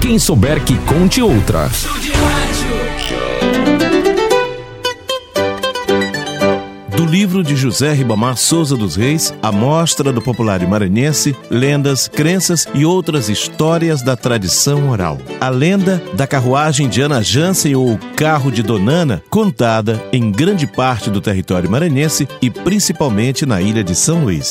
Quem souber que conte outra. Do livro de José Ribamar Souza dos Reis, a mostra do popular maranhense, lendas, crenças e outras histórias da tradição oral. A lenda da carruagem de Ana Jansen ou carro de Donana, contada em grande parte do território maranhense e principalmente na ilha de São Luís.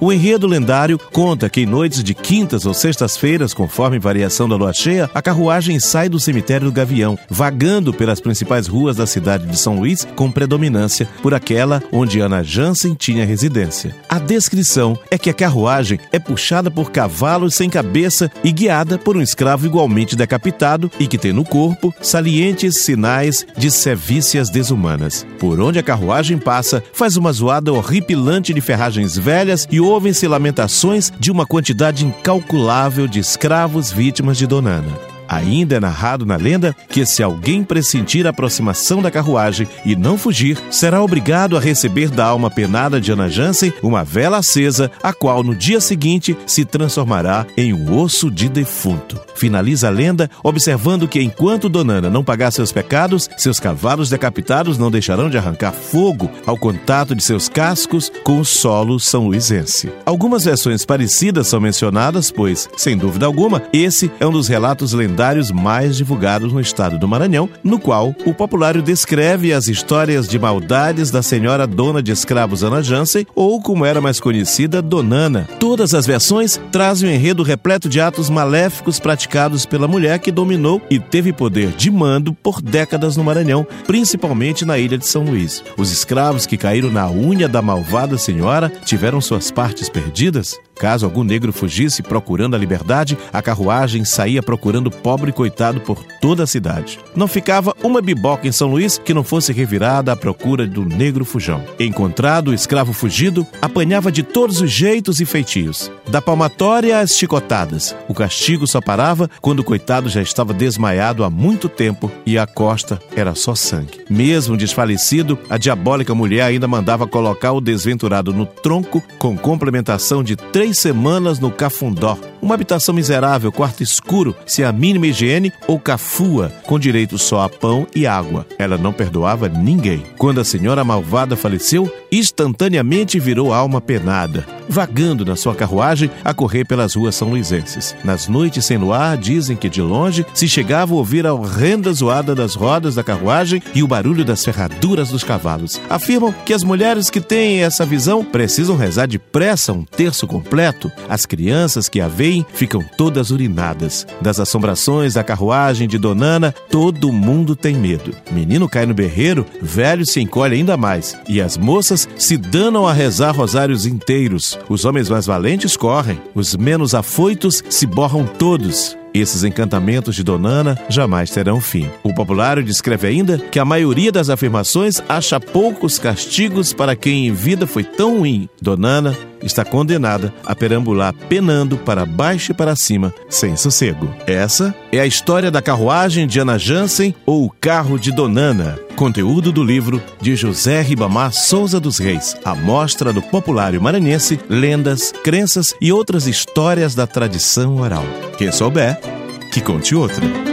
O enredo lendário conta que em noites de quintas ou sextas-feiras, conforme variação da lua cheia, a carruagem sai do cemitério do Gavião, vagando pelas principais ruas da cidade de São Luís, com predominância por aquela onde Ana Jansen tinha residência. A descrição é que a carruagem é puxada por cavalos sem cabeça e guiada por um escravo igualmente decapitado e que tem no corpo salientes sinais de sevícias desumanas. Por onde a carruagem passa, faz uma zoada horripilante de ferragens velhas e ouvem-se lamentações de uma quantidade incalculável de escravos vítimas de Donana. Ainda é narrado na lenda que se alguém pressentir a aproximação da carruagem e não fugir, será obrigado a receber da alma penada de Ana Jansen uma vela acesa, a qual no dia seguinte se transformará em um osso de defunto. Finaliza a lenda observando que enquanto Donana não pagar seus pecados, seus cavalos decapitados não deixarão de arrancar fogo ao contato de seus cascos com o solo são luisense. Algumas versões parecidas são mencionadas, pois, sem dúvida alguma, esse é um dos relatos lendários mais divulgados no estado do Maranhão, no qual o populário descreve as histórias de maldades da senhora dona de escravos Ana Jansen, ou como era mais conhecida, Donana. Todas as versões trazem um enredo repleto de atos maléficos praticados pela mulher que dominou e teve poder de mando por décadas no Maranhão, principalmente na ilha de São Luís. Os escravos que caíram na unha da malvada senhora tiveram suas partes perdidas? Caso algum negro fugisse procurando a liberdade, a carruagem saía procurando pobre coitado por toda a cidade. Não ficava uma biboca em São Luís que não fosse revirada à procura do negro fujão. Encontrado o escravo fugido, apanhava de todos os jeitos e feitios. Da palmatória às chicotadas. O castigo só parava quando o coitado já estava desmaiado há muito tempo e a costa era só sangue. Mesmo desfalecido, a diabólica mulher ainda mandava colocar o desventurado no tronco com complementação de três três semanas no Cafundó, uma habitação miserável, quarto escuro, sem a mínima higiene ou cafua, com direito só a pão e água. Ela não perdoava ninguém. Quando a senhora malvada faleceu, instantaneamente virou alma penada vagando na sua carruagem a correr pelas ruas são luisenses. Nas noites sem luar, dizem que de longe se chegava a ouvir a horrenda zoada das rodas da carruagem e o barulho das ferraduras dos cavalos. Afirmam que as mulheres que têm essa visão precisam rezar depressa um terço completo. As crianças que a veem ficam todas urinadas. Das assombrações da carruagem de Donana, todo mundo tem medo. Menino cai no berreiro, velho se encolhe ainda mais. E as moças se danam a rezar rosários inteiros. Os homens mais valentes correm, os menos afoitos se borram todos. Esses encantamentos de Donana jamais terão fim. O populário descreve ainda que a maioria das afirmações acha poucos castigos para quem em vida foi tão ruim. Donana está condenada a perambular penando para baixo e para cima, sem sossego. Essa é a história da carruagem de Ana Jansen ou o carro de Donana. Conteúdo do livro de José Ribamar Souza dos Reis, a mostra do populário maranhense, lendas, crenças e outras histórias da tradição oral. Quem souber, que conte outra.